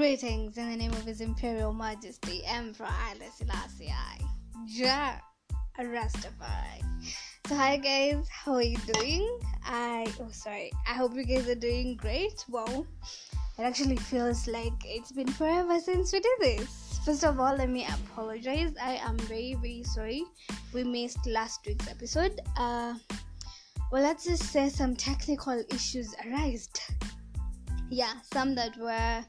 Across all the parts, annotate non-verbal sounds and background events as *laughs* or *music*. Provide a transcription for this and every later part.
Greetings in the name of His Imperial Majesty, Emperor Haile Selassie Jah Rastafari. So hi guys, how are you doing? I oh sorry, I hope you guys are doing great. Wow, it actually feels like it's been forever since we did this. First of all, let me apologize. I am very very sorry we missed last week's episode. Uh, well, let's just say some technical issues arose yeah, some that were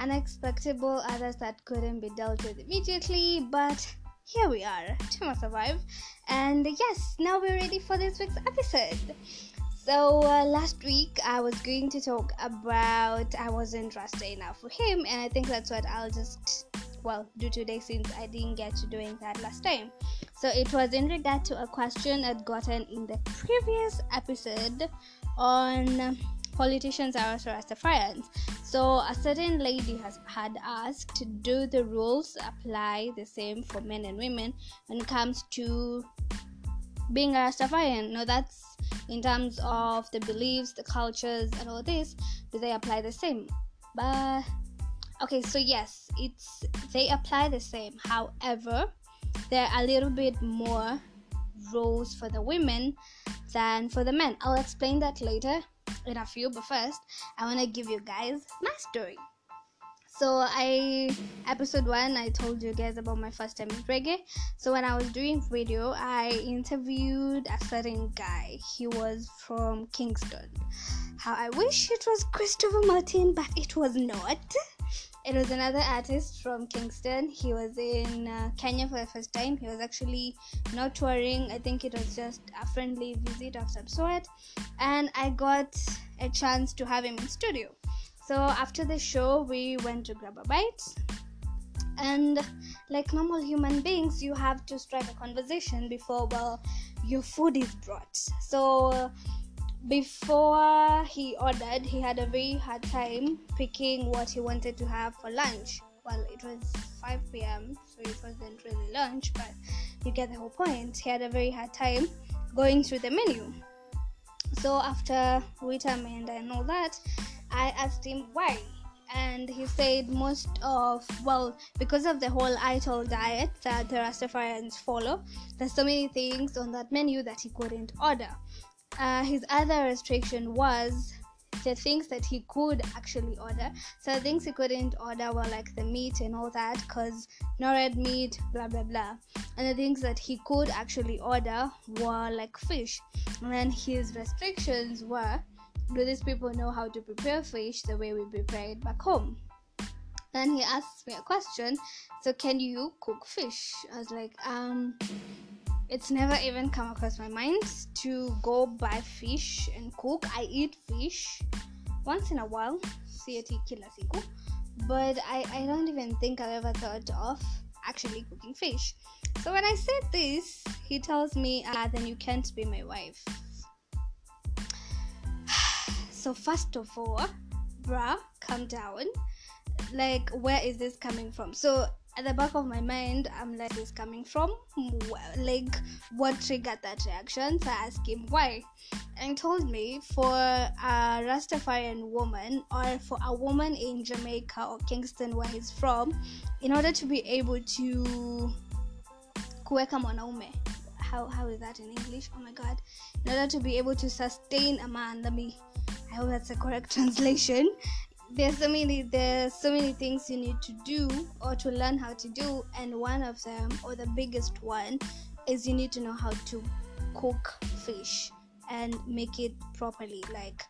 unexpected, others that couldn't be dealt with immediately, but here we are. Tima survive, and yes, now we're ready for this week's episode. So uh, last week I was going to talk about I wasn't trusted enough for him, and I think that's what I'll just well do today since I didn't get to doing that last time. So it was in regard to a question I'd gotten in the previous episode on politicians are also Rastafarians. So a certain lady has had asked, do the rules apply the same for men and women when it comes to being a Rastafarian? No, that's in terms of the beliefs, the cultures, and all this. Do they apply the same? But okay, so yes, it's they apply the same. However, there are a little bit more rules for the women than for the men. I'll explain that later in a few, but first, I want to give you guys my story. So, I episode one, I told you guys about my first time in reggae. So, when I was doing video, I interviewed a certain guy. He was from Kingston. How I wish it was Christopher Martin, but it was not. It was another artist from Kingston. He was in uh, Kenya for the first time. He was actually not touring. I think it was just a friendly visit of some sort. And I got a chance to have him in studio. So after the show, we went to grab a bite. And like normal human beings, you have to strike a conversation before well your food is brought. So before he ordered, he had a very hard time picking what he wanted to have for lunch. Well, it was 5 p.m., so it wasn't really lunch, but you get the whole point. He had a very hard time going through the menu. So after we vitamin and all that, I asked him why. And he said most of well, because of the whole Ital diet that the Rastafarians follow, there's so many things on that menu that he couldn't order uh, his other restriction was the things that he could actually order. So the things he couldn't order were like the meat and all that, cause no red meat, blah blah blah. And the things that he could actually order were like fish. And then his restrictions were, do these people know how to prepare fish the way we prepare it back home? Then he asked me a question. So can you cook fish? I was like, um, it's never even come across my mind to go buy fish and cook. I eat fish once in a while, sieti kila siku, but I, I don't even think I've ever thought of actually cooking fish. So when I said this, he tells me, ah, then you can't be my wife. *sighs* so first of all, bruh, calm down. Like, where is this coming from? So at the back of my mind, I'm like, this coming from? Like, what triggered that reaction? So I asked him why. And he told me for a Rastafarian woman or for a woman in Jamaica or Kingston, where he's from, in order to be able to kuweka mwanaume how how is that in english oh my god in order to be able to sustain a man let me i hope that's a correct *laughs* translation there's so many there's so many things you need to do or to learn how to do and one of them or the biggest one is you need to know how to cook fish and make it properly. Like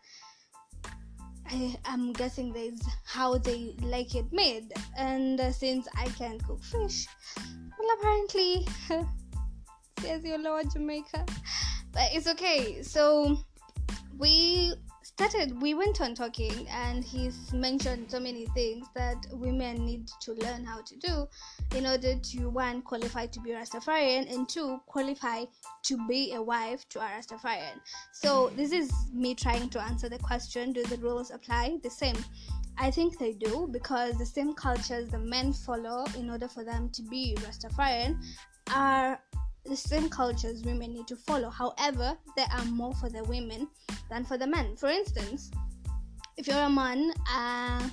I, am guessing there's how they like it made. And uh, since i can't cook fish well apparently *laughs* says your lord jamaica. But it's okay. So we started we went on talking and he's mentioned so many things that women need to learn how to do in order to one qualify to be a rastafarian and two qualify to be a wife to a rastafarian. So this is me trying to answer the question do the rules apply? The same. I think they do because the same cultures the men follow in order for them to be Rastafarian are the same cultures women need to follow. However, there are more for the women than for the men. For instance, if you're a man, uh,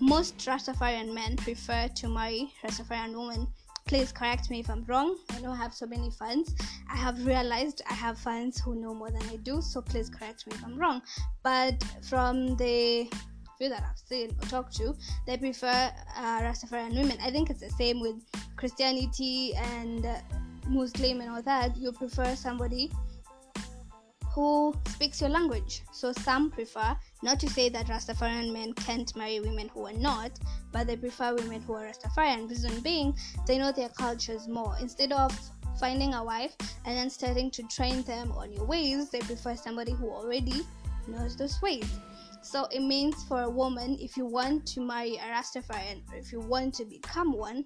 most Rastafarian men prefer to marry Rastafarian women. Please correct me if I'm wrong. I I have so many fans. I have realized I have fans who know more than I do, so please correct me if I'm wrong. But from the few that I've seen or talked to, they prefer uh, Rastafarian women. I think it's the same with Christianity and uh, Muslim and all that. You prefer somebody who speaks your language. So some prefer not to say that Rastafarian men can't marry women who are not, but they prefer women who are Rastafarian. Reason being, they know their cultures more. Instead of finding a wife and then starting to train them on your ways, they prefer somebody who already knows those ways. So it means for a woman, if you want to marry a Rastafarian or if you want to become one,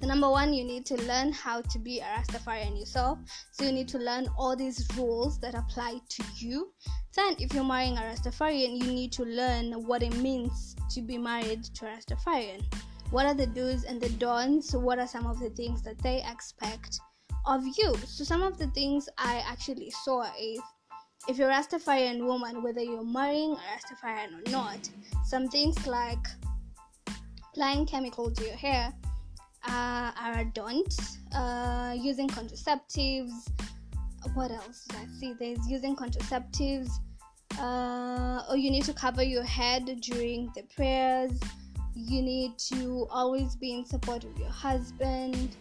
the number one, you need to learn how to be a Rastafarian yourself. So you need to learn all these rules that apply to you. Then, if you're marrying a Rastafarian, you need to learn what it means to be married to a Rastafarian. What are the do's and the don'ts? What are some of the things that they expect of you? So, some of the things I actually saw is if you're a Rastafarian woman, whether you're marrying a Rastafarian or not, some things like applying chemical to your hair uh, are don't. Uh, using contraceptives. What else did i see? There's using contraceptives. Uh, or you need to cover your head during the prayers. You need to always be in support of your husband.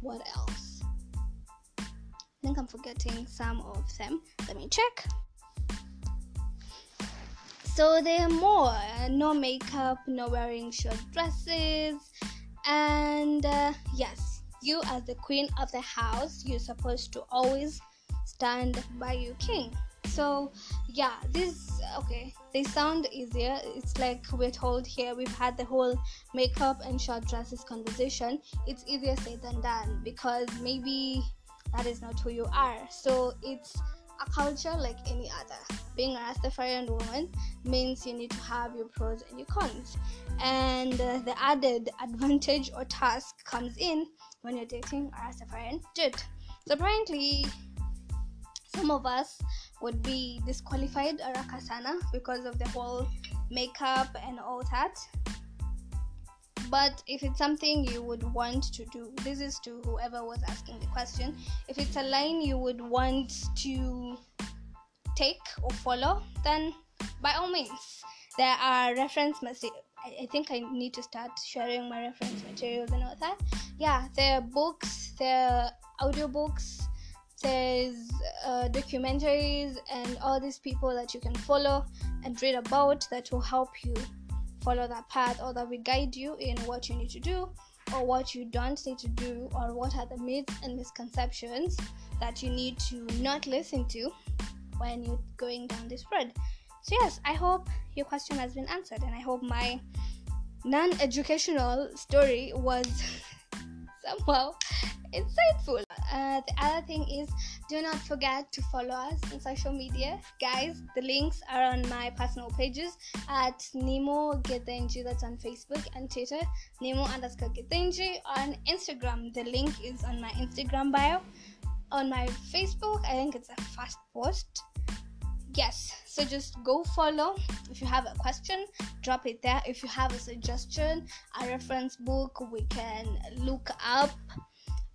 What else? I think i'm forgetting some of them. Let me check. So there are more. No makeup no wearing short dresses and uh, yes, you as the queen of the house, you're supposed to always stand by your king. So yeah, this okay. They sound easier. It's like we're told here. We've had the whole makeup and short dresses conversation. It's easier said than done because maybe that is not who you are. So it's a culture like any other. Being a Rastafarian woman means you need to have your pros and your cons. And uh, the added advantage or task comes in when you're dating a Rastafarian dude. So apparently, some of us would be disqualified a Rakasana because of the whole makeup and all that but if it's something you would want to do this is to whoever was asking the question if it's a line you would want to take or follow then by all means there are reference materials I, think I need to start sharing my reference materials and all that. Yeah, there are books, there are audiobooks, there's uh, documentaries, and all these people that you can follow and read about that will help you follow that path or that will guide you in what you need to do or what you don't need to do or what are the myths and misconceptions that you need to not listen to when you're going down this road. So, yes, I hope your question has been answered, and I hope my non educational story was *laughs* somehow insightful. Uh, the other thing is do not forget to follow us on social media. Guys the links are on my personal pages at nemo getenji that's on facebook and twitter nemo underscore getenji. On instagram the link is on my instagram bio. On my facebook i think it's a fast post. Yes so just go follow. If you have a question drop it there. If you have a suggestion a reference book we can look up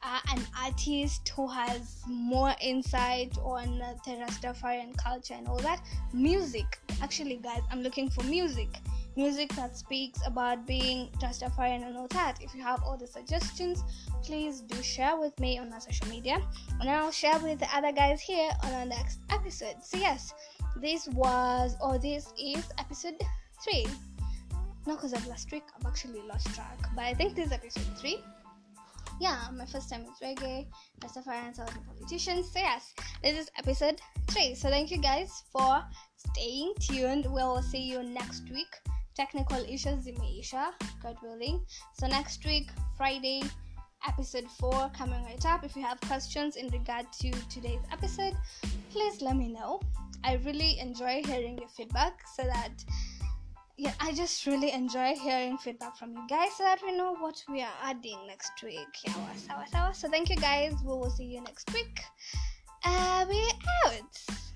uh, an artist who has more insight on uh, the Rastafarian culture and all that. Music, actually, guys, I'm looking for music. Music that speaks about being Rastafarian and all that. If you have all the suggestions, please do share with me on my social media, and I'll share with the other guys here on our next episode. So yes, this was or this is episode three. Not because of last week, I've actually lost track, but I think this is episode three yeah, my first time with reggae, Rastafarian Southern politicians. So yes, this is episode three. So thank you guys for staying tuned. We'll see you next week. Technical issues zimeisha, God willing. So next week, Friday, episode four coming right up. If you have questions in regard to today's episode, please let me know. I really enjoy hearing your feedback so that yeah, I just really enjoy hearing feedback from you guys so that we know what we are adding next week. So thank you guys. We will see you next week. Uh, we out.